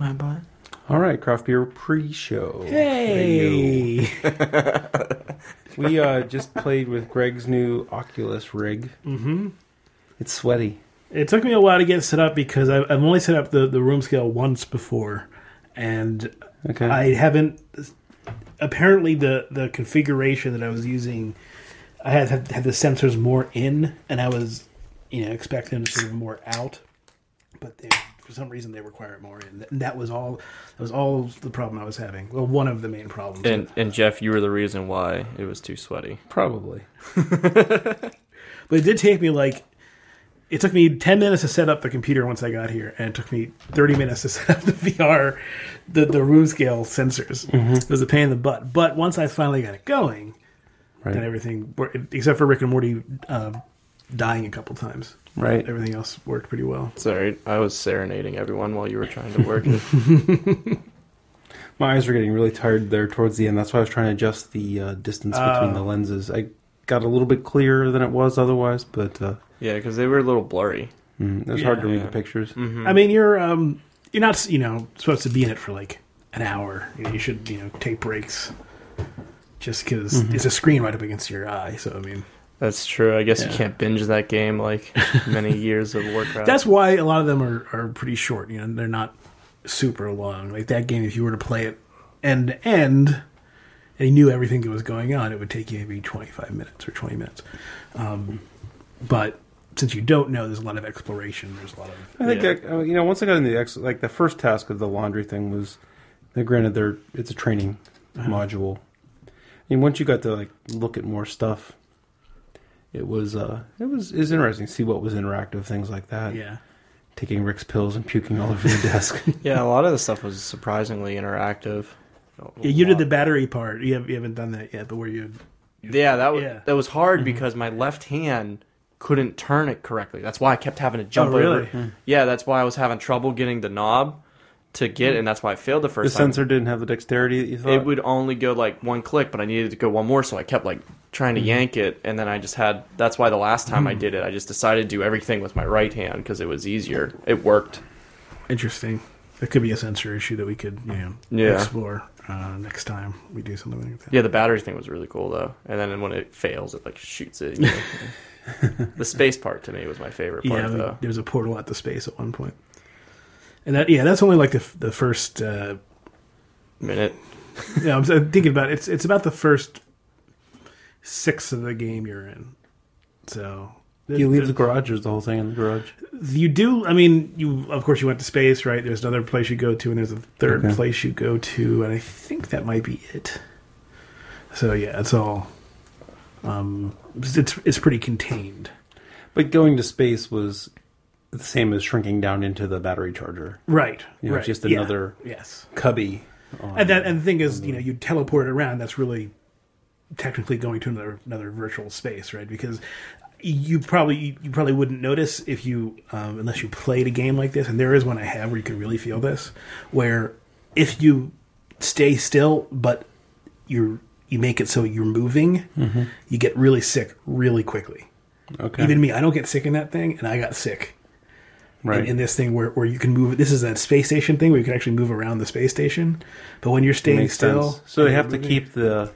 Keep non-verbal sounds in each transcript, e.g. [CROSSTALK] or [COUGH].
My butt. All right, craft beer pre-show. Hey. [LAUGHS] We uh, just played with Greg's new Oculus rig. Mm-hmm. It's sweaty. It took me a while to get set up because I, I've only set up the, the room scale once before, and Okay. I haven't. Apparently, the the configuration that I was using, I had had, the sensors more in, and I was, you know, expecting them sort of more out, but they, for some reason they require it more in. And that was all. That was all the problem I was having. Well, one of the main problems. And and Jeff, you were the reason why it was too sweaty. Probably. [LAUGHS] But it did take me like it took me ten minutes to set up the computer once I got here, and it took me thirty minutes to [LAUGHS] set up the VR, the the room scale sensors. It was a pain in the butt. But once I finally got it going, Right. then everything, wor- except for Rick and Morty uh, dying a couple times, Right. everything else worked pretty well. Sorry, I was serenading everyone while you were trying to work. [LAUGHS] My eyes were getting really tired there towards the end. That's why I was trying to adjust the uh, distance between Oh. the lenses. I got a little bit clearer than it was otherwise, but uh, yeah, because they were a little blurry. mm, it was hard to Yeah. read the pictures. I mean, you're um, you're not you know supposed to be in it for like an hour. You, know, you should you know take breaks, just because it's a screen right up against your eye. So I mean. That's true. I guess Yeah. you can't binge that game like many [LAUGHS] years of Warcraft. That's why a lot of them are, are pretty short. You know, they're not super long. Like that game, if you were to play it end to end, and you knew everything that was going on, it would take you maybe twenty five minutes or twenty minutes. Um, but since you don't know, there's a lot of exploration. There's a lot of I think Yeah. that uh, you know once I got in the ex- like the first task of the laundry thing was, granted there it's a training module, and once you got to like look at more stuff, it was uh it was is interesting to see what was interactive things like that. yeah. Taking Rick's pills and puking all over the desk. [LAUGHS] yeah, a lot of the stuff was surprisingly interactive. Yeah, you did the battery part. You, have, you haven't done that yet, but where you Yeah, that was Yeah. that was hard because my left hand couldn't turn it correctly. That's why I kept having to jump Oh, really? over. Yeah, that's why I was having trouble getting the knob to get, and that's why I failed the the first time. The sensor didn't have the dexterity that you thought. It would only go like one click, but I needed to go one more, so I kept like trying to yank it, and then I just had. That's why the last time I did it, I just decided to do everything with my right hand because it was easier. It worked. interesting. There could be a sensor issue that we could you know Yeah. explore uh, next time we do something like that. Yeah, the battery thing was really cool though, and then when it fails, it like shoots it. You know? [LAUGHS] the space part to me was my favorite part Yeah, though. there's a portal at the space at one point, and that yeah, that's only like the the first. Uh, Minute. yeah, I'm I'm thinking about it. it's it's about the first six of the game you're in. So you leave the garage. There's the whole thing in the garage. you do. I mean, you of course you went to space, right? There's another place you go to, and there's a third Okay. place you go to, and I think that might be it. So yeah, it's all. Um, it's it's pretty contained, But going to space was the same as shrinking down into the battery charger. right? You know, right. just yeah, another- yes. Cubby. on- And that and the thing is, you know, you teleport it around. That's really technically going to another another virtual space, right? Because you probably you probably wouldn't notice if you um, unless you played a game like this. And there is one I have where you can really feel this, where if you stay still but you're you make it so you're moving, you get really sick really quickly. okay. Even me, I don't get sick in that thing, and I got sick right. in, in this thing where, where you can move. This is a space station thing where you can actually move around the space station. But when you're staying still, sense. So they have to keep the.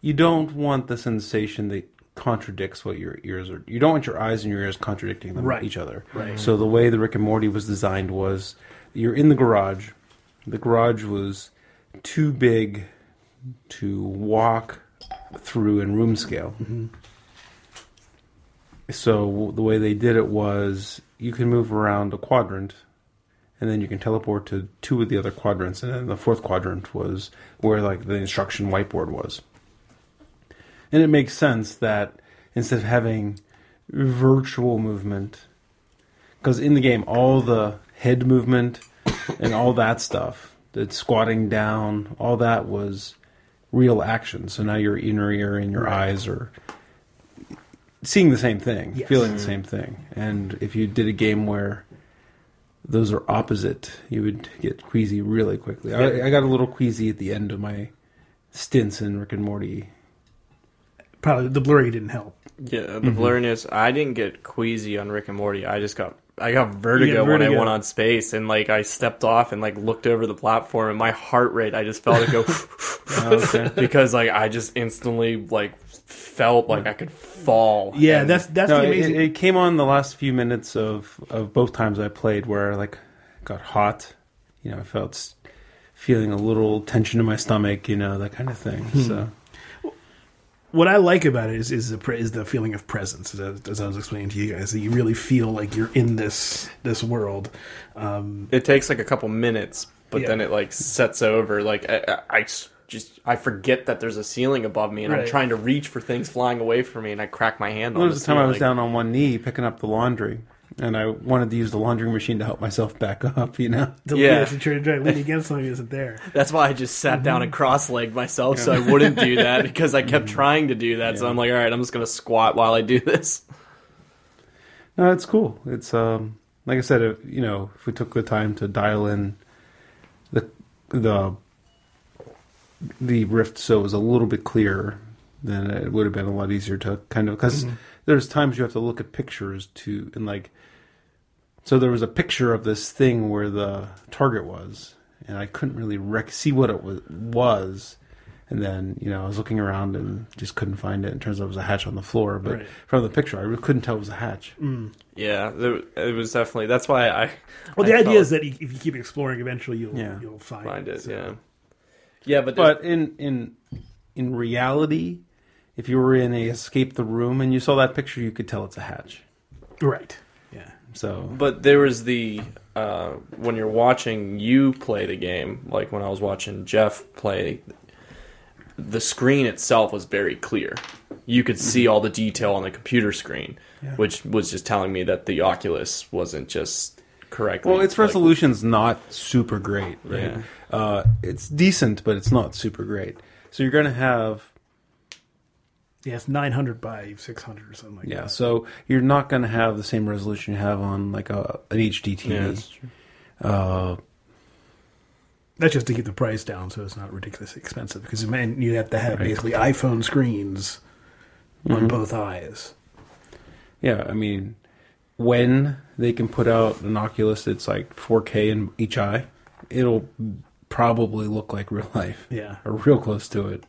You don't want the sensation that contradicts what your ears are. You don't want your eyes and your ears contradicting them Right. each other. Right. So the way the Rick and Morty was designed was, you're in the garage. The garage was too big to walk through in room scale. Mm-hmm. So the way they did it was, you can move around a quadrant and then you can teleport to two of the other quadrants, and then the fourth quadrant was where like the instruction whiteboard was. And it makes sense that instead of having virtual movement, because in the game all the head movement and all that stuff, the squatting down, all that was real action. So now your inner ear and your eyes are seeing the same thing, Yes. feeling the mm-hmm. same thing. And if you did a game where those are opposite, you would get queasy really quickly. I, I got a little queasy at the end of my stints in Rick and Morty. probably the blurry didn't help. Yeah, the mm-hmm. blurriness. I didn't get queasy on Rick and Morty. I just got I got vertigo, You got when I went on space, and like I stepped off and like looked over the platform, and my heart rate, I just felt it go [LAUGHS] oh, okay. [LAUGHS] because like I just instantly like felt like I could fall. Yeah, And- that's that's No, the amazing. it came on the last few minutes of, of both times I played where like got hot. You know, I felt feeling a little tension in my stomach. You know, that kind of thing. Hmm. So what I like about it is is the is the feeling of presence, as, I- as I was explaining to you guys, that you really feel like you're in this this world. Um, it takes like a couple minutes, but Yeah. then it like sets over. Like I, I- I s- just I forget that there's a ceiling above me, and Right. I'm trying to reach for things flying away from me, and I crack my hand there on was the a time I was down on one knee picking up the laundry, and I wanted to use the laundry machine to help myself back [LAUGHS] up. You know. to Yeah. yeah. to try to try to lean against something isn't there. [LAUGHS] That's why I just sat down Mm-hmm. and cross-legged myself so I wouldn't do that [LAUGHS] because I kept trying to do that. So I'm like, all right, I'm just gonna squat while I do this. No, it's cool. It's um like I said, if, you know, if we took the time to dial in the the the rift so it was a little bit clearer, then it would have been a lot easier to kind of because mm-hmm. there's times you have to look at pictures to and like so there was a picture of this thing where the target was and I couldn't really rec- see what it was was and then you know I was looking around and just couldn't find it. It turns out it was a hatch on the floor, but Right. from the picture I really couldn't tell it was a hatch. Mm. Yeah, there, it was definitely. That's why I. Well, the I idea felt- is that if you keep exploring, eventually you'll Yeah. you'll find, find it. So- Yeah, yeah, but, But in in in reality, if you were in a escape the room and you saw that picture, you could tell it's a hatch. right. Yeah. So But there was the uh, when you're watching you play the game, like when I was watching Jeff play, the screen itself was very clear. You could see all the detail on the computer screen, Yeah. which was just telling me that the Oculus wasn't just correctly. well, its like- resolution's not super great, right? Yeah. Uh, it's decent, but it's not super great. So you're going to have Yeah, it's 900 by 600 or something like yeah. that. Yeah, so you're not going to have the same resolution you have on like a an HD TV. Yeah, that's true. Uh, That's just to keep the price down so it's not ridiculously expensive because man, you'd have to have Right. basically iPhone screens on both eyes. yeah, I mean, when they can put out an Oculus, it's like 4K in each eye. It'll probably look like real life. Yeah. or real close to it.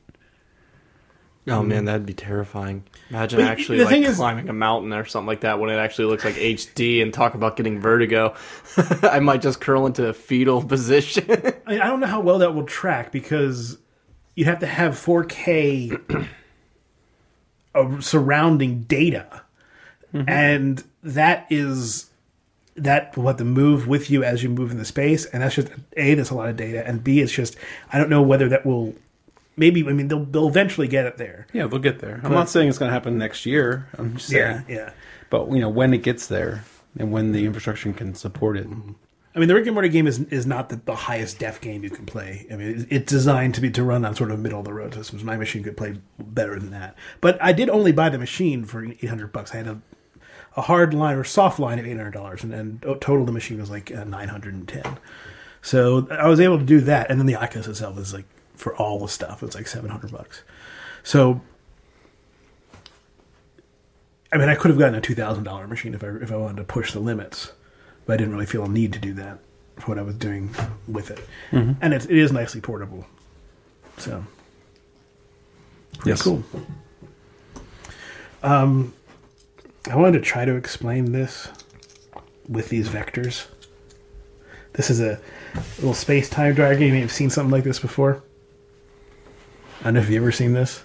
Oh mm-hmm. man, that'd be terrifying. Imagine But actually the like thing is- climbing a mountain or something like that when it actually looks like HD and talk about getting vertigo. [LAUGHS] I might just curl into a fetal position. [LAUGHS] I, mean, I don't know how well that will track because you'd have to have 4K [CLEARS THROAT] of surrounding data, mm-hmm. and that is that will have to move with you as you move in the space, and that's just a that's a lot of data, and b it's just I don't know whether that will maybe I mean they'll they'll eventually get it there. Yeah, they'll get there. I'm But- not saying it's going to happen next year. I'm just saying, yeah. but you know, when it gets there and when the infrastructure can support it. I mean, the Rick and Morty game is is not the, the highest def game you can play. I mean, it- it's designed to be to run on sort of middle of the road systems. My machine could play better than that, but I did only buy the machine for eight hundred bucks. I had a, a hard line or soft line of eight hundred dollars, and then total the machine was like uh, nine hundred and ten. So I was able to do that, and then the Oculus itself is like for all the stuff, it's like seven hundred bucks. So. I mean, I could have gotten a two thousand dollar machine if I if I wanted to push the limits, but I didn't really feel a need to do that for what I was doing with it. And it's, it is nicely portable, so pretty Yes. cool. Um, I wanted to try to explain this with these vectors. This is a little space time diagram. You may have seen something like this before. I don't know if you've ever seen this.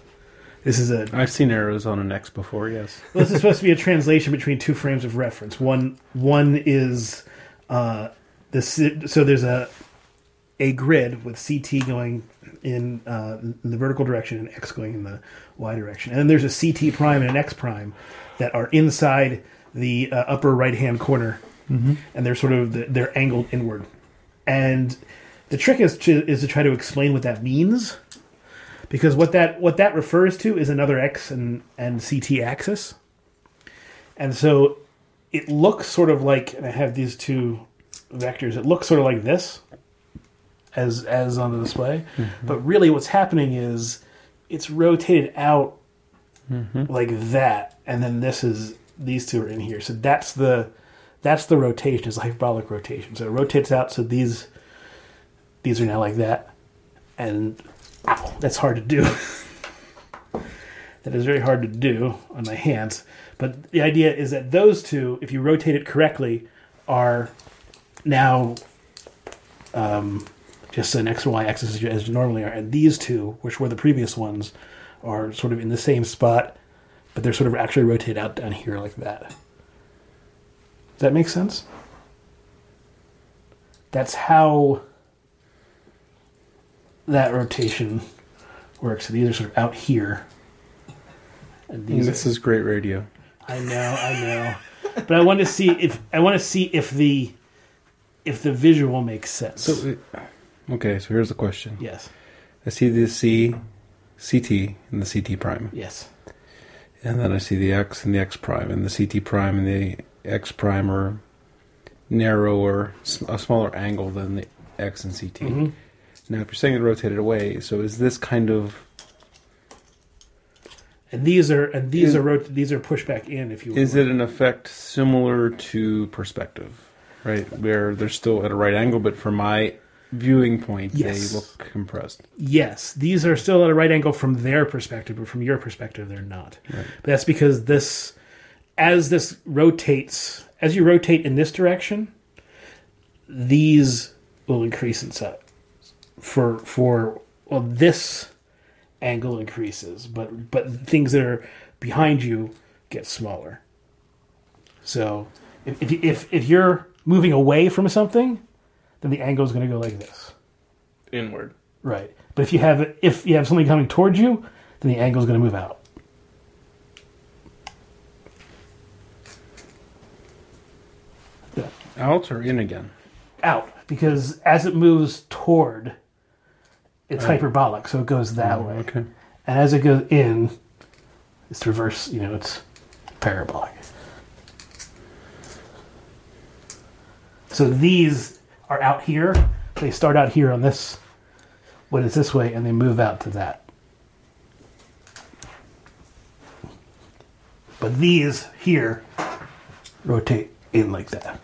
This is a I've seen arrows on an X before. Yes. well, [LAUGHS] this is supposed to be a translation between two frames of reference. One one is uh, the si- so there's a a grid with CT going in, uh, in the vertical direction and X going in the Y direction, and then there's a CT prime and an X prime that are inside the uh, upper right hand corner, and they're sort of the, they're angled inward. And the trick is to is to try to explain what that means. Because what that what that refers to is another x and and ct axis. And so it looks sort of like and i have these two vectors it looks sort of like this as as on the display but really what's happening is it's rotated out like that and then this is these two are in here so that's the That's the rotation. It's a hyperbolic rotation. So it rotates out. So these these are now like that, and ow, that's hard to do. [LAUGHS] that is very hard to do on my hands. But the idea is that those two, if you rotate it correctly, are now um, just an x and y axis as, as normally are, and these two, which were the previous ones, are sort of in the same spot, but they're sort of actually rotated out down here like that. Does that make sense? That's how that rotation works. So these are sort of out here. And these This is great radio. I know, I know. But I want to see if I want to see if the if the visual makes sense. So, uh, okay, so here's the question. yes, I see the C, CT, and the CT prime. yes, And then I see the X and the X prime, and the CT prime and the X prime are narrower, a smaller angle than the X and CT. Mhm. Now, if you're saying it rotated away, so is this kind of and these are and these Is- are rot- these are pushed back in. If you is it an effect similar to perspective, right? Where they're still at a right angle, but for my viewing point, Yes. they look compressed. Yes, these are still at a right angle from their perspective, but from your perspective, they're not. Right. But that's because this, as this rotates, as you rotate in this direction, these will increase in size. For for well, this angle increases, but but things that are behind you get smaller. So if if you- if, if you're moving away from something, then the angle is going to go like this. Inward. Right. But if you have if you have something coming towards you, then the angle is going to move out. Yeah. Out or in again? Out because as it moves toward, it's Oh. hyperbolic, so it goes that mm, way. Okay. And as it goes in, it's reverse. You know, it's parabolic. So these are out here. They start out here on this, what is this way, and they move out to that. But these here rotate in like that.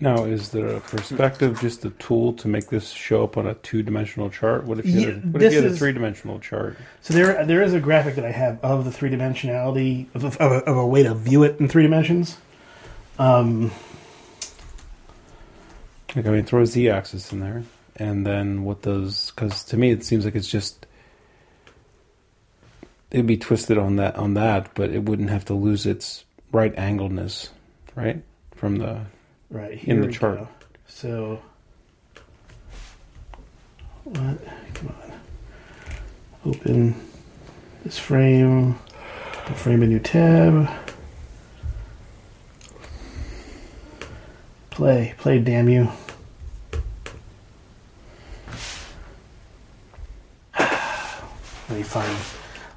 Now, is the perspective just a tool to make this show up on a two-dimensional chart? What if you had a, what if you had a is- three-dimensional chart? So there, there is a graphic that I have of the three dimensionality of, of, of, a, of a way to view it in three dimensions. Um, Like, I mean, throw a z-axis in there, and then what does? Because to me, it seems like it's just it'd be twisted on that on that, but it wouldn't have to lose its right angledness, right? From the right here In the chart. go. So, what? Come on. Open this frame. Frame a new tab. Play, play, damn you. [SIGHS] Let me find.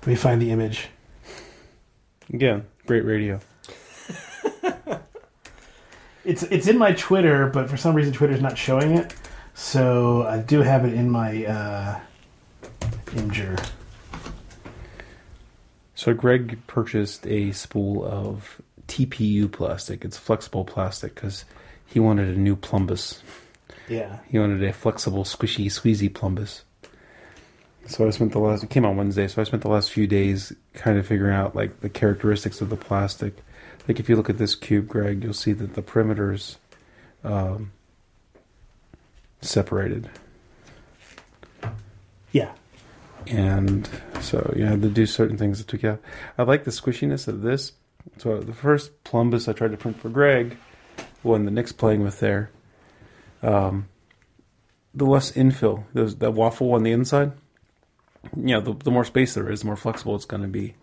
Let me find the image. again, great radio. It's it's in my Twitter, but for some reason Twitter's not showing it. So I do have it in my uh, Imgur. So Greg purchased a spool of TPU plastic. It's flexible plastic because he wanted a new plumbus. Yeah. He wanted a flexible, squishy, squeezy plumbus. So I spent the last. It came on Wednesday, so I spent the last few days kind of figuring out like the characteristics of the plastic. Like if you look at this cube, Greg, you'll see that the perimeters um, separated, Yeah. and so you had to do certain things that took you out. I like the squishiness of this. So the first plumbus I tried to print for Greg, one the Nick's playing with there. Um, the less infill, those, that waffle on the inside, you know, the, the more space there is, the more flexible it's going to be.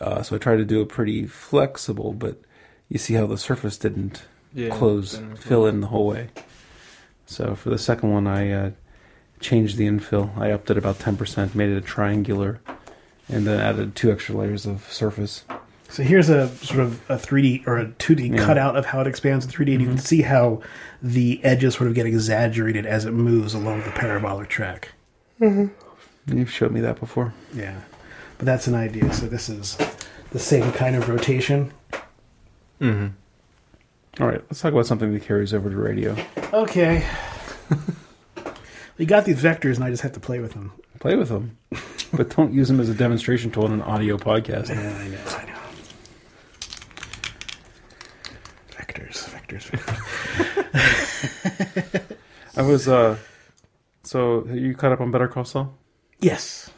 Uh, so I tried to do it pretty flexible, but you see how the surface didn't close, fill in the whole way. So for the second one, I uh, changed the infill. I upped it about 10%, made it a triangular, and then added two extra layers of surface. So here's a sort of a 3D or a 2D Yeah. cutout of how it expands in 3D, and you can see how the edges sort of get exaggerated as it moves along the parabolic track. You've showed me that before. Yeah. But that's an idea. So this is the same kind of rotation. Mm-hmm. All right, let's talk about something that carries over to radio. Okay. we got these vectors, and I just have to play with them. Play with them, but don't use them as a demonstration tool in an audio podcast. Yeah, I know. I know. Vectors, vectors, vectors. [LAUGHS] I was uh, so you caught up on Better Call Saul. yes.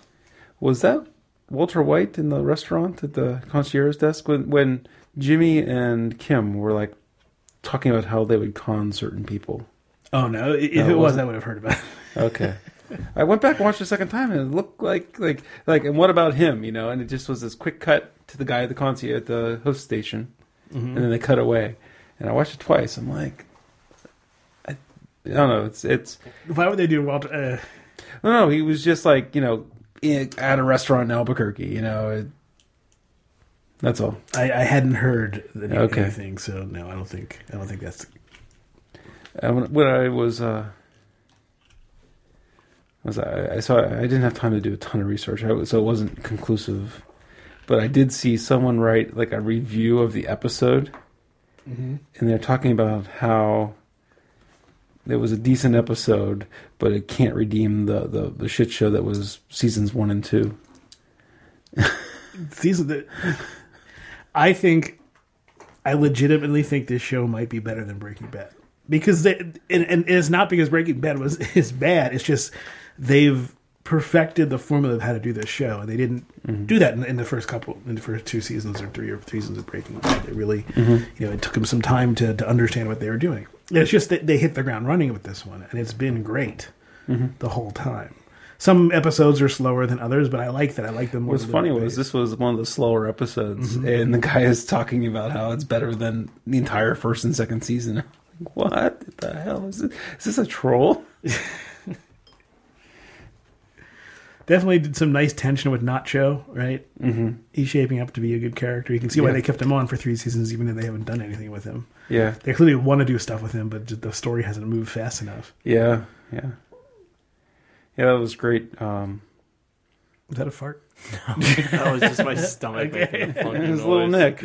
Was that Walter White in the restaurant at the concierge desk when when Jimmy and Kim were like talking about how they would con certain people? Oh no! If No, it it was. I would have heard about it. [LAUGHS] Okay. I went back and watched it a second time, and it looked like like like. And what about him? You know, and it just was this quick cut to the guy at the concierge at the host station, and then they cut away. And I watched it twice. I'm like, I, I don't know. It's it's Why would they do Walter? Uh, no no. He was just like you know at a restaurant in Albuquerque. You know, it, that's all. I, I hadn't heard any, Okay. anything, so no, I don't think I don't think that's. When, I was uh, was I, I saw I didn't have time to do a ton of research, I, so it wasn't conclusive. But I did see someone write like a review of the episode, and they're talking about how it was a decent episode, but it can't redeem the the, the shit show that was seasons one and two. [LAUGHS] season I think I legitimately think this show might be better than Breaking Bad because they and, and it's not because Breaking Bad was [LAUGHS] is bad. It's just they've perfected the formula of how to do this show, and they didn't mm-hmm. do that in, in the first couple in the first two seasons or three or three seasons of Breaking Bad. They really, mm-hmm. you know, it took them some time to to understand what they were doing. It's just that they hit the ground running with this one, and it's been great mm-hmm. the whole time. Some episodes are slower than others, but I like that. I like them. more What's funny was this was one of the slower episodes, and the guy is talking about how it's better than the entire first and second season. [LAUGHS] Like, what the hell is this? Is this a troll? [LAUGHS] definitely did some nice tension with Nacho, right? Mm-hmm. He's shaping up to be a good character. You can see why Yeah. they kept him on for three seasons, even though they haven't done anything with him. Yeah, They clearly want to do stuff with him, but the story hasn't moved fast enough. yeah, yeah, yeah. That was great. Um, Was that a fart? [LAUGHS] That was just my stomach making a funky [LAUGHS] it was noise. little Nick.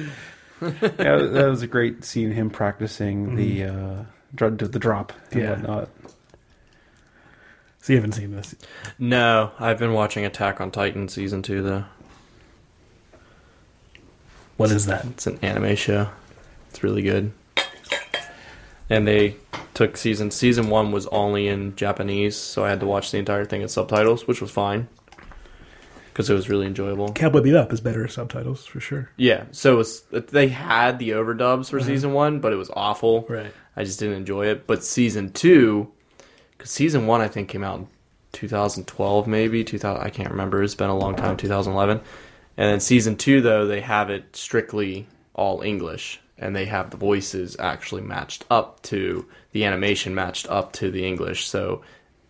[LAUGHS] yeah, that was a great seeing him practicing the uh, dr- the drop and Yeah. whatnot. So you haven't seen this? No, I've been watching Attack on Titan season two though. What is that? It's an anime show. It's really good. And they took season season one was only in Japanese, so I had to watch the entire thing in subtitles, which was fine because it was really enjoyable. Cowboy Bebop is better subtitles for sure. Yeah, so it was they had the overdubs for uh-huh. season one, but it was awful. Right. I just didn't enjoy it. But season two, season one I think came out in 2012, maybe 2000. I can't remember. It's been a long time. 2011. And then season two, though, they have it strictly all English, and they have the voices actually matched up to the animation matched up to the English. So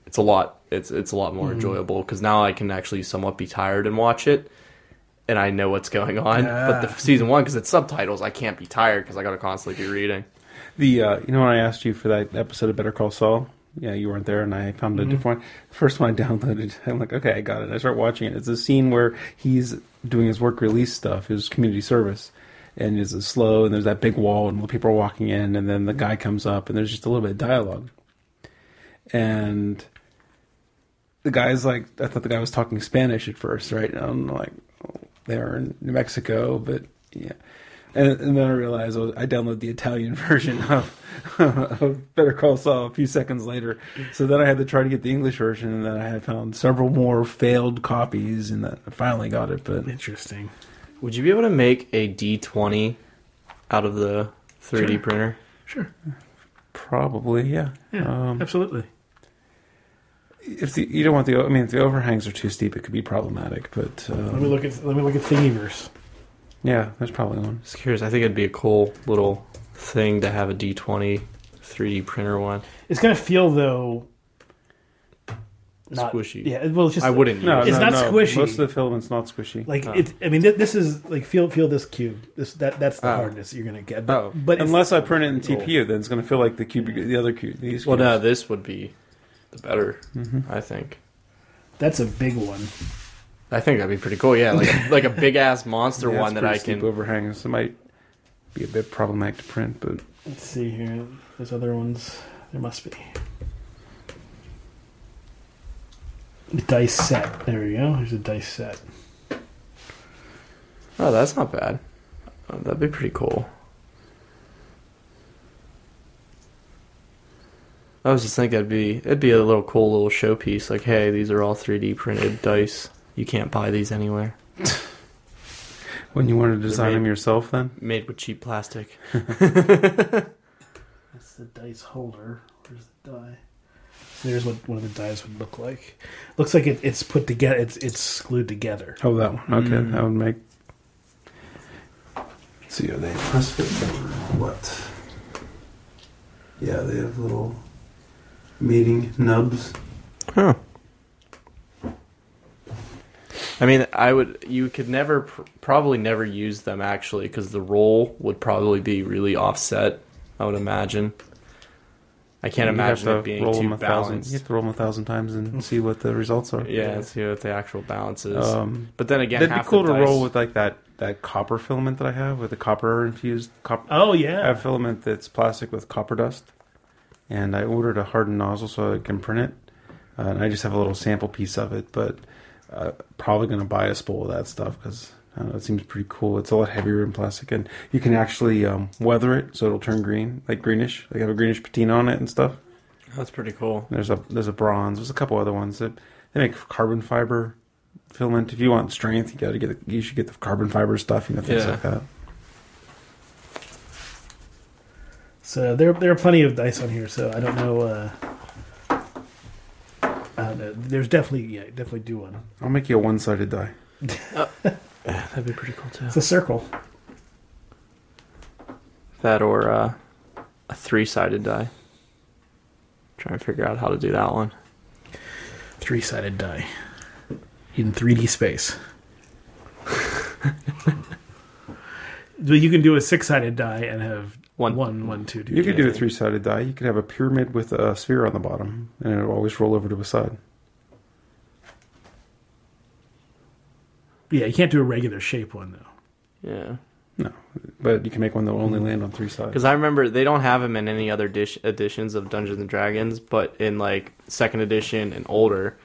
it's a lot. It's it's a lot more enjoyable because now I can actually somewhat be tired and watch it. And I know what's going on, but the Ah. season one because it's subtitles, I can't be tired because I got to constantly be reading. The uh, you know when I asked you for that episode of Better Call Saul, yeah, you weren't there, and I found a mm-hmm. different one. The first one I downloaded, [LAUGHS] I'm like, okay, I got it. I start watching it. It's a scene where he's doing his work release stuff, his community service, and it's a slow, and there's that big wall, and people are walking in, and then the guy comes up, and there's just a little bit of dialogue, and the guy's like, I thought the guy was talking Spanish at first, right? And I'm like, oh, they are in New Mexico, but yeah. And, and then I realized I, was, I downloaded the Italian [LAUGHS] version of, of Better Call Saul a few seconds later. So then I had to try to get the English version, and then I had found several more failed copies, and then I finally got it. But Interesting. Would you be able to make a D20 out of the 3D Sure. printer? Sure. probably, yeah. Yeah. Um, absolutely. if the, you don't want the, I mean, if the overhangs are too steep, it could be problematic. But Let me um, look at let me look at Thingiverse. Yeah, there's probably one. Just curious. I think it'd be a cool little thing to have a D20 3D printer one. It's gonna feel though. Not, Squishy. Yeah. Well, it's just I wouldn't. No, It's no, not no. squishy. Most of the filament's not squishy. like Oh. it. I mean, th- this is like feel feel this cube. This that that's the Oh. hardness you're gonna get. But, Oh. but it's- Unless I print it in Cool. TPU, then it's going to feel like the cube, the other cube. These Well, cubes. no, this would be the better. Mm-hmm. I think. that's a big one. I think that'd be pretty cool. Yeah, like a, like a big ass monster Yeah, one that I pretty steep can. overhang. So it might be a bit problematic to print, but Let's see here. There's other ones. There must be. Dice set. There we go. There's a dice set. Oh, that's not bad. Oh, that'd be pretty cool. I was just thinking it'd be it'd be a little cool little showpiece. Like, hey, these are all 3D printed dice. You can't buy these anywhere. [LAUGHS] when you want to design made- them yourself, then Made with cheap plastic. [LAUGHS] [LAUGHS] That's the dice holder. Where's the die? So there's what one of the dies would look like. Looks like it, it's put together. It's it's glued together. oh, that one. Okay, Mm. that would make. Let's see, are they press fit or what? Yeah, they have little meeting nubs. Huh. I mean, I would. You could never, pr- probably never use them actually, because the roll would probably be really offset. I would imagine. I can't You have imagine to it being roll too them a thousand. balanced. You have to roll them a thousand times and [LAUGHS] see what the results are. Yeah, and see what the actual balance is. Um, but then again, That'd be cool the to roll with like that that copper filament that I have with the copper infused copper. Oh I yeah. have filament that's plastic with copper dust, and I ordered a hardened nozzle so I can print it. Uh, and I just have a little sample piece of it, but uh, probably going to buy a spool of that stuff because it seems pretty cool. It's a lot heavier than plastic, and you can actually um, weather it so it'll turn green, like greenish. Like have a greenish patina on it and stuff. That's pretty cool. There's a there's a bronze. There's a couple other ones that they make carbon fiber filament. If you want strength, you got to get the, you should get the carbon fiber stuff. You know things Yeah. like that. So there there are plenty of dice on here. So I don't know. Uh, I. There's definitely yeah, definitely do one. I'll make you a one sided die. [LAUGHS] That'd be pretty cool too. It's a circle. That or uh, a three-sided die. Trying to figure out how to do that one. Three sided die. In 3D space. [LAUGHS] But you can do a six sided die and have One. one, one, two, two. You could do a three sided die. You could have a pyramid with a sphere on the bottom, and it'll always roll over to a side. Yeah, you can't do a regular shape one though. Yeah. No, but you can make one that will only land on three sides. Because I remember they don't have them in any other dish editions of Dungeons and Dragons, but in like second edition and older,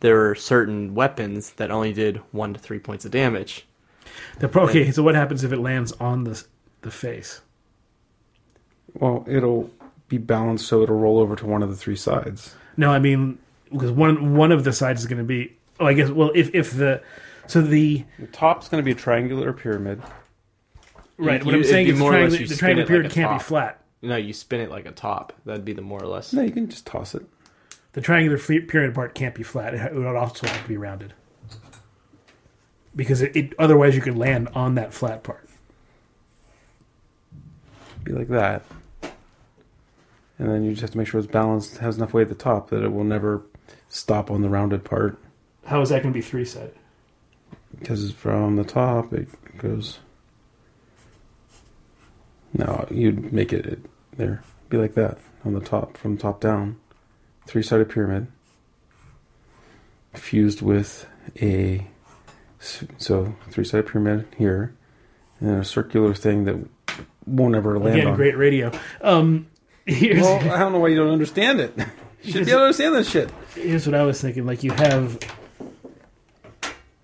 there were certain weapons that only did one to three points of damage. The pro- okay, so what happens if it lands on the the face? Well, it'll be balanced so it'll roll over to one of the three sides. No, I mean because one one of the sides is going to be. Oh, I guess. Well, if if the so the The top's going to be a triangular pyramid. right, You- what I'm it'd saying be is the more or less triangle, you the spin triangle it period like a can't be top. flat. No, you spin it like a top. That'd be the more or less. No, you can just toss it. The triangular fe- pyramid part can't be flat. It ha- it would also have to be rounded because it, it otherwise you could land on that flat part. Be like that. And then you just have to make sure it's balanced, has enough weight at the top that it will never stop on the rounded part. How is that going to be three sided? Because from the top it goes. No, you'd make it, it there. Be like that on the top, from top down. Three sided pyramid. Fused with a. So, three sided pyramid here. And then a circular thing that won't ever land Again, on. great radio. Um, [LAUGHS] here's Well, I don't know why you don't understand it. You should be able to understand this shit. here's what I was thinking. Like you have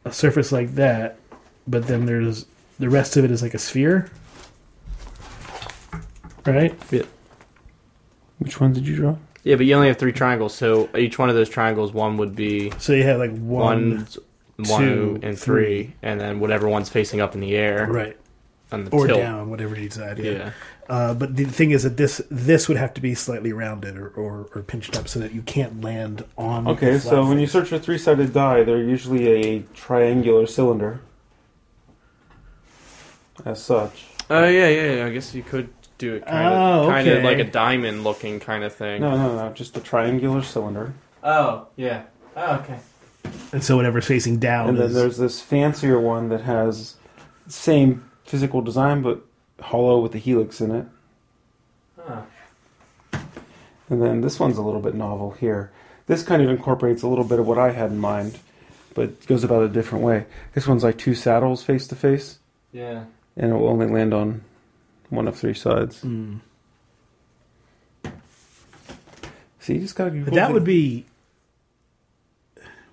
a surface like that, but then there's the rest of it is like a sphere, right? Yeah. Which one did you draw? Yeah, but you only have three triangles, so each one of those triangles, one would be So you have like one, one, one, two, and three. three, and then whatever one's facing up in the air right, on the or tilt. down, whatever you decide. Yeah. Yeah. Uh, but the thing is that this this would have to be slightly rounded or, or, or pinched up so that you can't land on. Okay, the so flat when you search for three sided die, they're usually a triangular cylinder. As such. Oh yeah, yeah, yeah. I guess you could do it kind of, Oh, kind of okay. like a diamond looking kind of thing. No, no, no, just a triangular cylinder. Oh yeah. Oh, okay. and so whatever's facing down. And then is- there's this fancier one that has same physical design but hollow with the helix in it. Huh. And then this one's a little bit novel here. This kind of incorporates a little bit of what I had in mind. but goes about a different way. This one's like two saddles face to face, Yeah. and it will only land on one of three sides. Mm. So you just gotta. But that would be.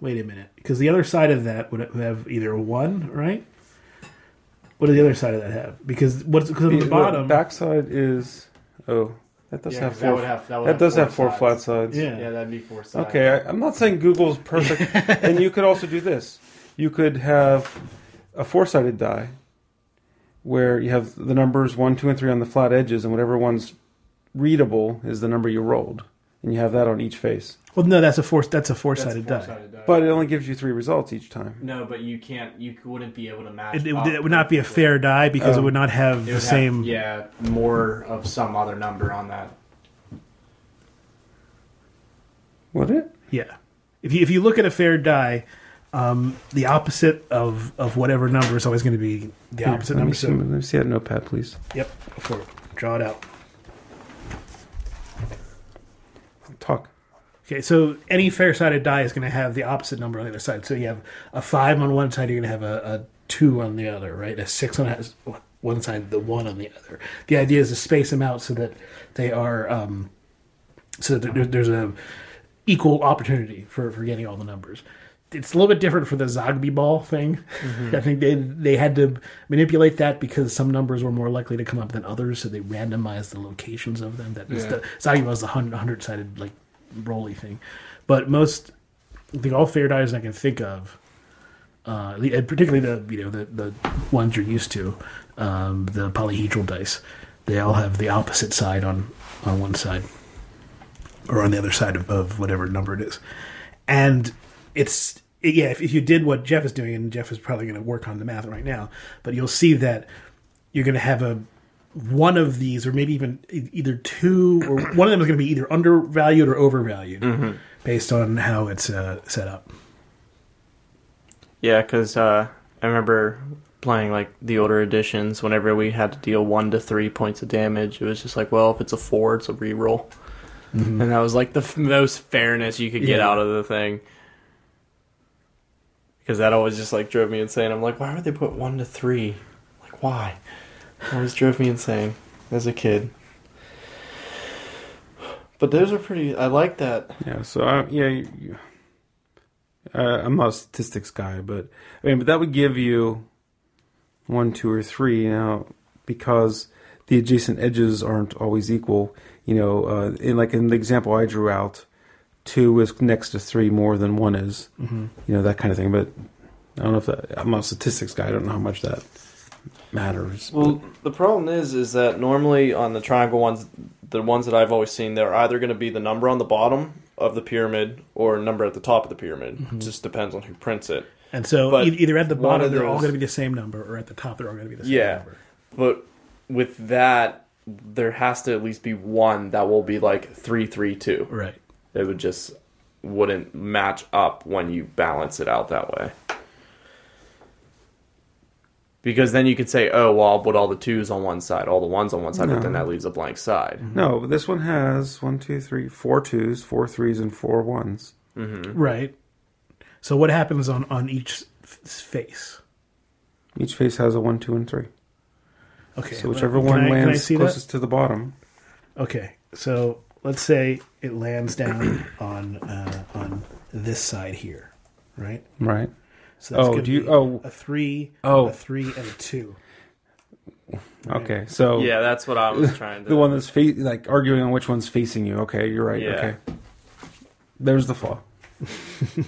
Wait a minute, because the other side of that would have either one, right? What does the other side of that have? Because what's because on the bottom? backside is oh that does Yeah, have 'cause four. that would have that, would that does have four sides. flat sides. Yeah. Yeah, that'd be four sides. Okay, I, I'm not saying Google's [LAUGHS] perfect, and you could also do this. You could have a four-sided die where you have the numbers one, two, and three on the flat edges, and whatever one's readable is the number you rolled, and you have that on each face. well, no, that's a four. That's a That's a four-sided die. die. But it only gives you three results each time. no, but you can't. You wouldn't be able to match. It, it, would- it would not be a perfectly. fair die because it Oh. would not have It the have- same. yeah, more of some other number on that. Would it? Yeah. If you if you look at a fair die, um, the opposite of of whatever number is always going to be the Here, opposite let number. Me see, So, let me see that notepad, please. yep, go for it. Draw it out. Okay, so any fair-sided die is going to have the opposite number on the other side. So you have a five on one side, you're going to have a, a two on the other, right? A six on one side, the one on the other. The idea is to space them out so that they are, um, so that there, there's a equal opportunity for, for getting all the numbers. It's a little bit different for the Zocchi ball thing. [LAUGHS] I think they they had to manipulate that because some numbers were more likely to come up than others, so they randomized the locations of them. That was Yeah. the Zocchi ball is the hundred sided like roly thing, but most I think all fair dice I can think of, uh, and particularly the you know the the ones you're used to, um, the polyhedral dice, they all have the opposite side on on one side, or on the other side of, of whatever number it is, and it's yeah. If, if you did what Jeff is doing, and Jeff is probably going to work on the math right now, but you'll see that you're going to have a one of these, or maybe even either two, or [CLEARS THROAT] one of them is going to be either undervalued or overvalued based on how it's uh, set up. Yeah, because uh, I remember playing like the older editions. Whenever we had to deal one to three points of damage, it was just like, well, if it's a four, it's a reroll, and that was like the f- most fairness you could get Yeah. out of the thing. Because that always just like drove me insane. I'm like, why would they put one to three? Like, why? It always drove me insane as a kid. But those are pretty. I like that. Yeah. So uh, yeah, you- uh, I'm not a statistics guy, but I mean, but that would give you one, two, or three now because the adjacent edges aren't always equal. You know, uh, in like in the example I drew out, two is next to three more than one is. Mm-hmm. You know that kind of thing. But I don't know if that. I'm not a statistics guy. I don't know how much that matters. Well, the problem is, is that normally on the triangle ones, the ones that I've always seen, they're either going to be the number on the bottom of the pyramid or a number at the top of the pyramid. It just depends on who prints it. And so But either at the bottom of they're all going to be the same number, or at the top they're all going to be the same Yeah. number. But with that, there has to at least be one that will be like three, three, two. Right. It would just wouldn't match up when you balance it out that way. Because then you could say, oh, well, I'll put all the twos on one side, all the ones on one side, but then that leaves a blank side. Mm-hmm. no, but this one has one, two, three, four twos, four threes, and four ones. Mm-hmm. Right. So what happens on on each f- face? Each face has a one, two, and three. Okay. So whichever can one I- lands see that? closest to the bottom. Okay, so let's say it lands down [CLEARS THROAT] on uh, on this side here, right? Right. So that's Oh, gonna do you- oh. a three, Oh. a three, and a two. Okay. So Yeah, that's what I was [LAUGHS] trying to. the one that's fa- like arguing on which one's facing you. Okay, you're right. Yeah. Okay. There's the flaw. [LAUGHS]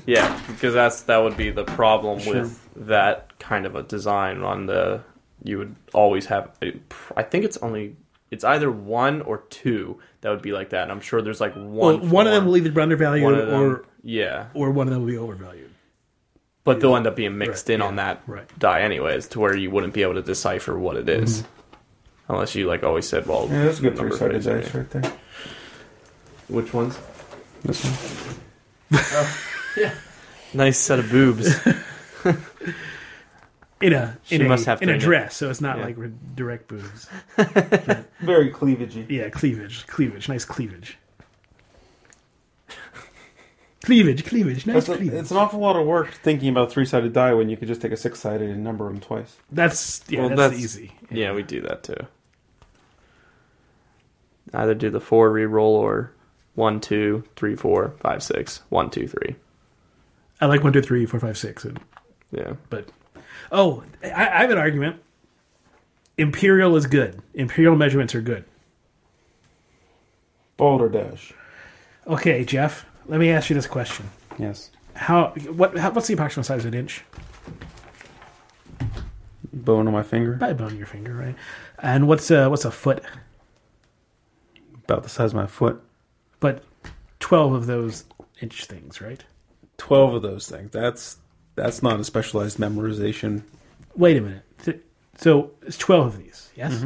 Yeah, because that's that would be the problem Sure. with that kind of a design on the. You would always have. I think it's only. It's either one or two that would be like that. And I'm sure there's like one. Well, one of them form. will either be undervalued them- or yeah, or one of them will be overvalued. but they'll end up being mixed Right, in yeah, on that right. die anyways, to where you wouldn't be able to decipher what it is. Mm-hmm. unless you like always said, well, Yeah, that's a good number three-sided dice right there. Which ones? This one. [LAUGHS] Oh, yeah. Nice set of boobs. [LAUGHS] In a She in a must have in a three nipples. dress, so it's not Yeah. like re- direct boobs. [LAUGHS] Very cleavagey. Yeah, cleavage, cleavage, nice cleavage. Cleavage, cleavage, nice It's, a- cleavage. it's an awful lot of work thinking about three sided die when you could just take a six sided and number them twice. That's yeah, Well, that's, that's- easy. Yeah, we do that too. Either do the four re-roll or one, two, three, four, five, six, one, two, three. I like one, two, three, four, five, six. And, Yeah. but oh, I, I have an argument. Imperial is good. Imperial measurements are good. Boulder Dash. Okay, Jeff. Let me ask you this question: Yes. How what how, what's the approximate size of an inch? Bone on my finger. By bone in your finger, right? And what's a what's a foot? About the size of my foot. But twelve of those inch things, right? Twelve of those things. That's that's not a specialized memorization. Wait a minute. So it's twelve of these, yes.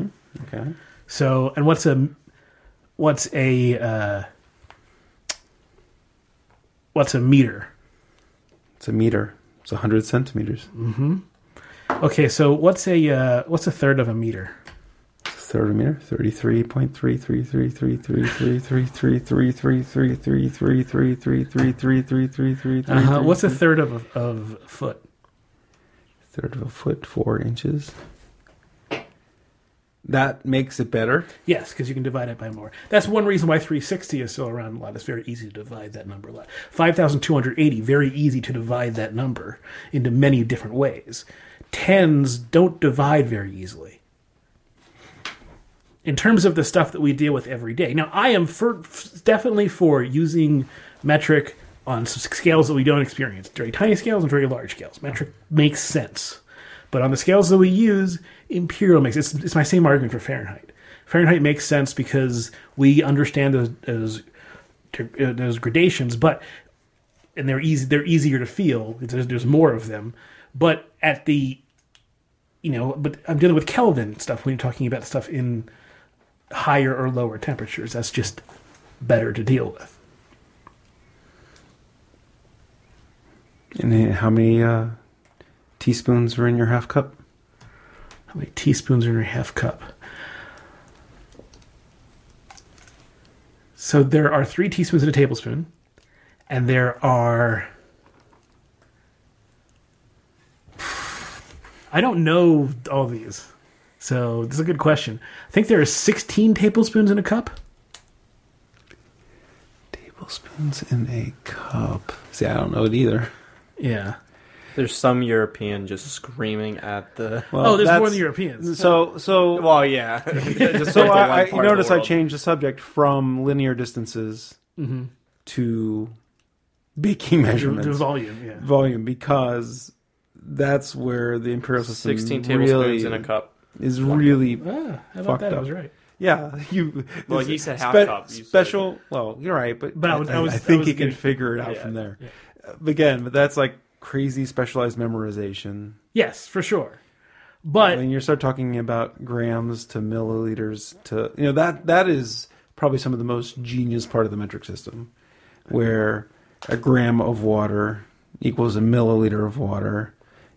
Okay. So and what's a what's a uh, what's a meter? It's a meter. It's hundred centimeters. Okay, so what's a uh, what's a third of a meter? Thermometer 33.33333333333333333333. What's a third of of foot? Third of a foot, four inches. That makes it better. Yes, because you can divide it by more. That's one reason why 360 is still around a lot. It's very easy to divide that number a lot. 5,280, very easy to divide that number into many different ways. Tens don't divide very easily. In terms of the stuff that we deal with every day. Now, I am for, definitely for using metric on scales that we don't experience. Very tiny scales and very large scales. Metric makes sense. But on the scales that we use, imperial makes it's, it's my same argument for Fahrenheit. Fahrenheit makes sense because we understand those those, uh, those gradations, but and they're easy they're easier to feel. There's, there's more of them, but at the you know, but I'm dealing with Kelvin stuff when you're talking about stuff in higher or lower temperatures. That's just better to deal with. And how many uh, teaspoons are in your half cup? How many teaspoons are in your half cup? So there are three teaspoons in a tablespoon, and there are. [SIGHS] I don't know all these, so this is a good question. I think there are 16 tablespoons in a cup. Tablespoons in a cup. See, I don't know it either. Yeah. There's some European just screaming at the. Well, oh, there's more than Europeans. So, so, Well, yeah. [LAUGHS] So like the one I, I you part of the notice I changed the subject from linear distances mm-hmm. to baking The, measurements, the volume, yeah. volume, because that's where the imperial system 16 tablespoons really in a cup. Is really Ah, how about Fucked that? I up. was right. Yeah, you. Well, there's he said half spe- cup, you said- special. Well, you're right, but, But I was- I was- I think was he can getting- figure it out yeah, from there. yeah. Uh, Again, but that's like crazy specialized memorization. Yes, for sure. But when you start talking about grams to milliliters to you know that that is probably some of the most genius part of the metric system, where a gram of water equals a milliliter of water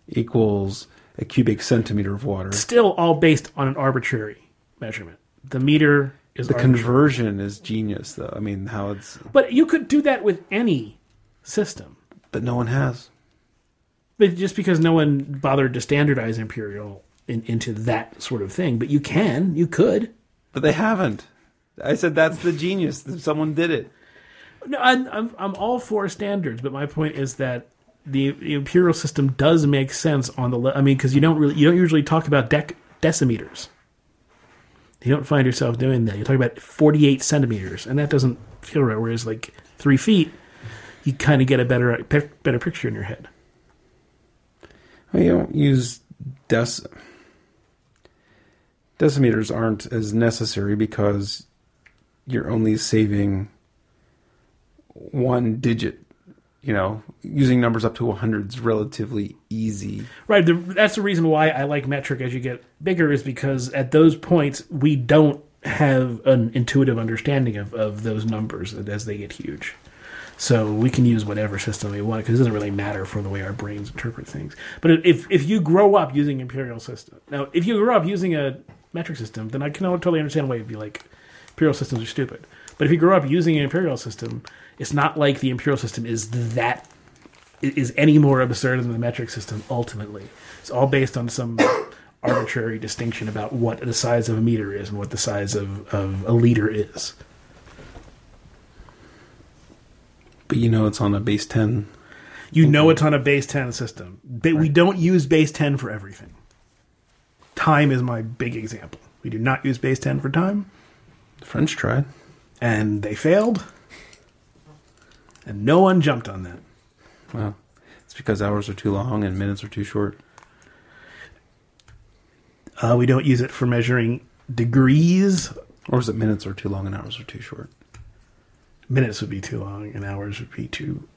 equals a cubic centimeter of water. still all based on an arbitrary measurement. The meter is The arbitrary. conversion is genius, though. I mean, how it's but you could do that with any system. but no one has. But just because no one bothered to standardize imperial in, into that sort of thing, but you can, you could. But they haven't. I said that's the genius. Someone did it. No, I'm, I'm I'm all for standards, but my point is that the, the imperial system does make sense on the. Le- I mean, because you don't really you don't usually talk about dec- decimeters. You don't find yourself doing that. You talk about 48 centimeters, and that doesn't feel right. Whereas like three feet, you kind of get a better better picture in your head. Well, you don't use dec. Decimeters aren't as necessary because you're only saving one digit. You know, using numbers up to 100 is relatively easy. Right. The, that's the reason why I like metric as you get bigger is because at those points we don't have an intuitive understanding of, of those numbers as they get huge. So we can use whatever system we want because it doesn't really matter for the way our brains interpret things. But if if you grow up using imperial system, now if you grow up using a metric system, then I can totally understand why you'd be like imperial systems are stupid. But if you grow up using an imperial system, it's not like the imperial system is that is any more absurd than the metric system. Ultimately, it's all based on some [COUGHS] arbitrary distinction about what the size of a meter is and what the size of, of a liter is. But you know it's on a base 10. You know it's on a base 10 system. But we don't use base 10 for everything. Time is my big example. We do not use base 10 for time, The French tried. and they failed. And no one jumped on that. Well, it's because hours are too long and minutes are too short. Uh, we don't use it for measuring degrees. Or is it minutes are too long and hours are too short? Minutes would be too long, and hours would be too.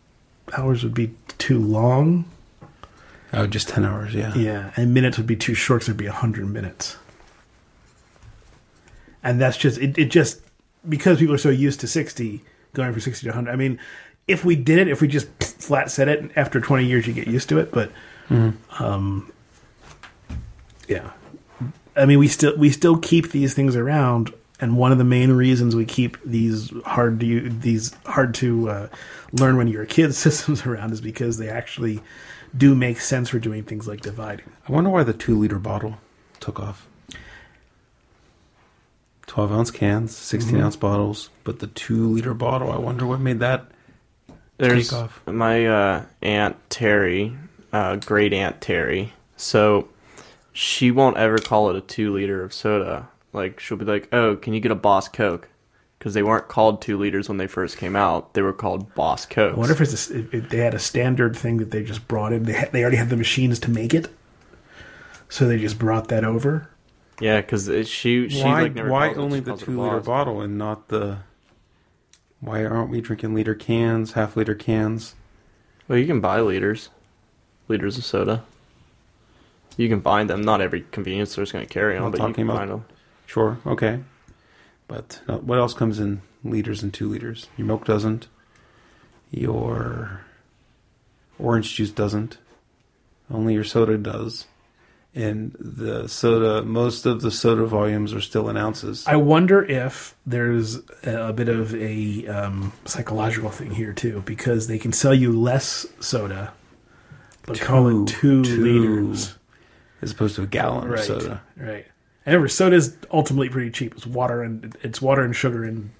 Hours would be too long. Oh, just 10 hours, yeah. Yeah, and minutes would be too short because it'd be 100 minutes. And that's just, it, it just, because people are so used to 60, going from 60 to 100. I mean, if we did it, if we just flat set it, after 20 years you get used to it, but, um, yeah. I mean, we still, we still keep these things around. And one of the main reasons we keep these hard to these hard to uh, learn when you're a kid [LAUGHS] systems around is because they actually do make sense for doing things like dividing. I wonder why the two liter bottle took off. 12 ounce cans, 16 Mm-hmm. ounce bottles, but the two liter bottle, I wonder what made that. There's Take off. my uh, aunt Terry, uh, great aunt Terry. So she won't ever call it a two liter of soda. Like she'll be like, "Oh, can you get a Boss Coke?" Because they weren't called two liters when they first came out. They were called Boss Coke. I wonder if, it's a s if if they had a standard thing that they just brought in. They had, they already had the machines to make it, so they just brought that over. yeah, because she she why like never why calls it, only she the two liter bottle and not the. Why aren't we drinking liter cans, half liter cans? Well, you can buy liters, liters of soda. You can find them. Not every convenience store is going to carry them, I'm but you can about- find them. Sure, okay. But uh, what else comes in liters and two liters? Your milk doesn't. Your orange juice doesn't. Only your soda does. And the soda, most of the soda volumes are still in ounces. I wonder if there's a, a bit of a um, psychological thing here too, because they can sell you less soda, but call it two, Two. liters. as opposed to a gallon Right. of soda. Right. And remember, soda is ultimately pretty cheap. It's water and it's water and sugar and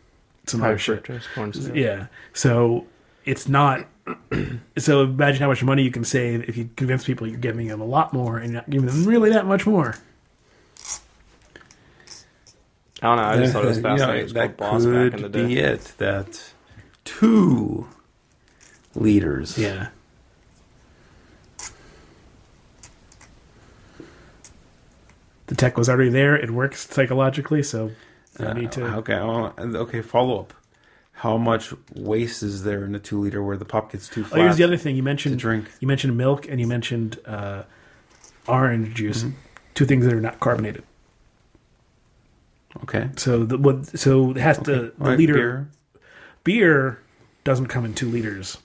some High other shit. corn syrup. Yeah. So it's not. [CLEARS THROAT] so imagine how much money you can save if you convince people you're giving them a lot more and you're not giving them really that much more. I don't know. I just thought it was [LAUGHS] You know, fascinating. It was that called Boss back in the could day. be it. That two liters. Yeah. The tech was already there. It works psychologically, so no Uh, need to. okay. I wanna- Okay. Follow up. How much waste is there in a two liter where the pop gets too far? Oh, here's the other thing you mentioned. drink. You mentioned milk and you mentioned uh, orange juice. Mm-hmm. Two things that are not carbonated. Okay. So the what? So it has to the right, liter beer. beer doesn't come in two liters.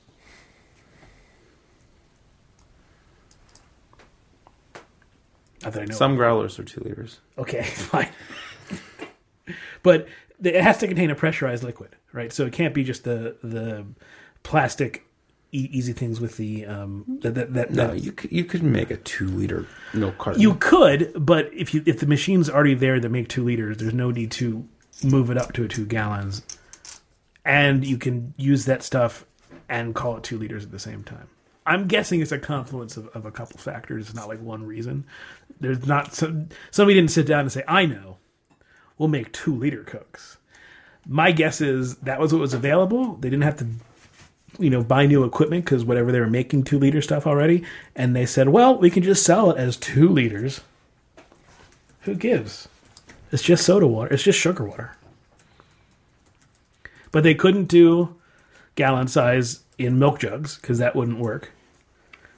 Not that I know. Some growlers are two liters. Okay, [LAUGHS] fine. but it has to contain a pressurized liquid, right? So it can't be just the the plastic e- easy things with the um that that, that, No, that- you could, you could make a two liter milk carton. you could, but if you if the machine's already there that make two liters, there's no need to move it up to a two gallons, and you can use that stuff and call it two liters at the same time. I'm guessing it's a confluence of, of a couple factors. It's not like one reason. There's not some somebody didn't sit down and say, "I know, we'll make two liter cokes." My guess is that was what was available. They didn't have to you know buy new equipment because whatever they were making two liter stuff already. And they said well we can just sell it as two liters. Who gives? It's just soda water. It's just sugar water. But they couldn't do gallon size in milk jugs because that wouldn't work.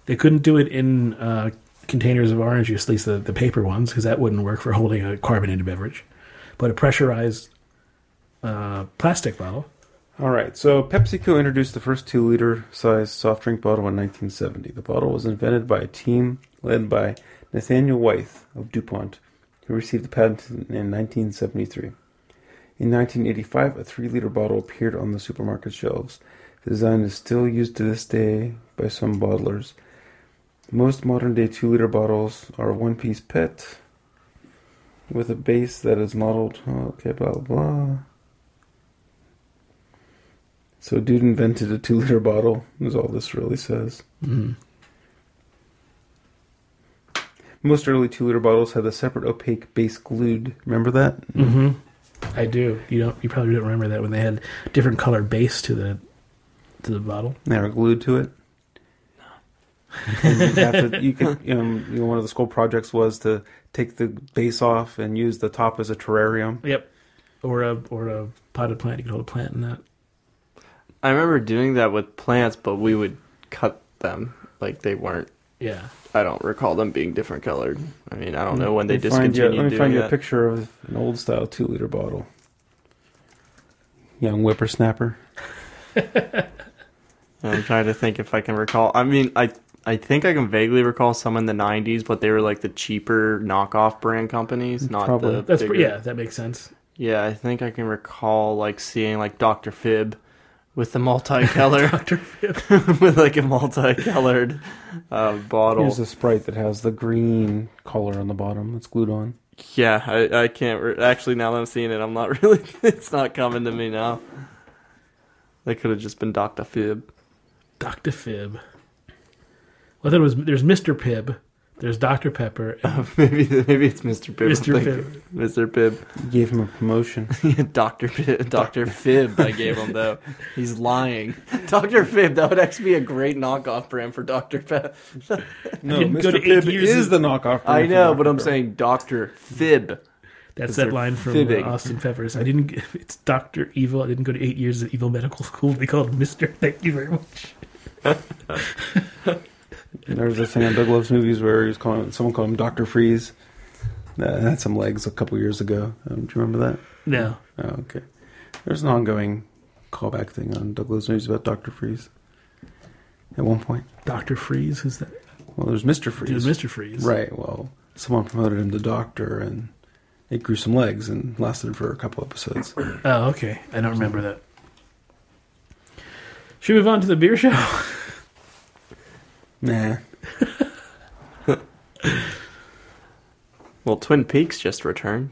They couldn't do it in uh, containers of orange juice at least the, the paper ones because that wouldn't work for holding a carbonated beverage but a pressurized uh, plastic bottle All right. So PepsiCo introduced the first two liter size soft drink bottle in 1970. The bottle was invented by a team led by Nathaniel Wyeth of DuPont, who received the patent in 1973. In 1985, a 3 liter bottle appeared on the supermarket shelves. The design is still used to this day by some bottlers. Most modern day 2 liter bottles are one piece PET with a base that is modeled. Okay, blah blah blah. So, dude invented a 2 liter bottle, is all this really says. Mhm. Most early 2 liter bottles had a separate opaque base glued. Remember that? Mm-hmm. I do. You don't. You probably don't remember that when they had different colored base to the to the bottle. They were glued to it. And you, have to, you could, you [LAUGHS] know, um, you know, one of the school projects was to take the base off and use the top as a terrarium. Yep. Or a or a potted plant. You could hold a plant in that. I remember doing that with plants, but we would cut them like they weren't. Yeah. I don't recall them being different colored. I mean, I don't hmm. know when they Let me you- discontinued Let me find you a that. picture of an old style two liter bottle. Young whippersnapper. [LAUGHS] I'm trying to think if I can recall. I mean, I I think I can vaguely recall some in the '90s, but they were like the cheaper knockoff brand companies, not Probably. the That's bigger. yeah. That makes sense. Yeah, I think I can recall like seeing like Dr. Fib with the multicolor [LAUGHS] Doctor Phib. [LAUGHS] with like a multicolored uh, bottle. Here's a sprite that has the green color on the bottom that's glued on. Yeah, I, I can't re- actually now that I'm seeing it, I'm not [LAUGHS] really. It's not coming to me now. That could have just been Dr. Fib. Doctor Fib. Well, there was there's Mister Pibb. There's Doctor Pepper. [LAUGHS] And maybe maybe it's Mr. Pibb. I'm Mr. thinking. Pibb. Mr. Pibb. You gave him a promotion. Dr. Fib, Dr. Fib, I gave him though. [LAUGHS] He's lying. [LAUGHS] Dr. Fib, that would actually be a great knockoff brand for Dr. Pep. No, Mr. to Pibb is of- the knockoff. I brand for know, Dr. but I'm Pepper. saying Dr. Fib. That's that line from uh, fibbing. Austin Peppers. I didn't. get- It's Doctor Evil. I didn't go to eight years of evil medical school. They called Mister. Thank you very much. There was this thing on Doug Loves Movies where he was calling someone called him Doctor Freeze. That had some legs a couple years ago. Um, do you remember that? No. Oh, okay. There's an ongoing callback thing on Doug Loves Movies about Doctor Freeze. At one point, Doctor Freeze. Who's that? well, there's Mister Freeze, Mister Freeze. right? Well, someone promoted him to Doctor, and it grew some legs and lasted for a couple episodes. Oh, okay. I don't remember that. Should we move on to the beer show? [LAUGHS] nah, [LAUGHS] Well, Twin Peaks just returned.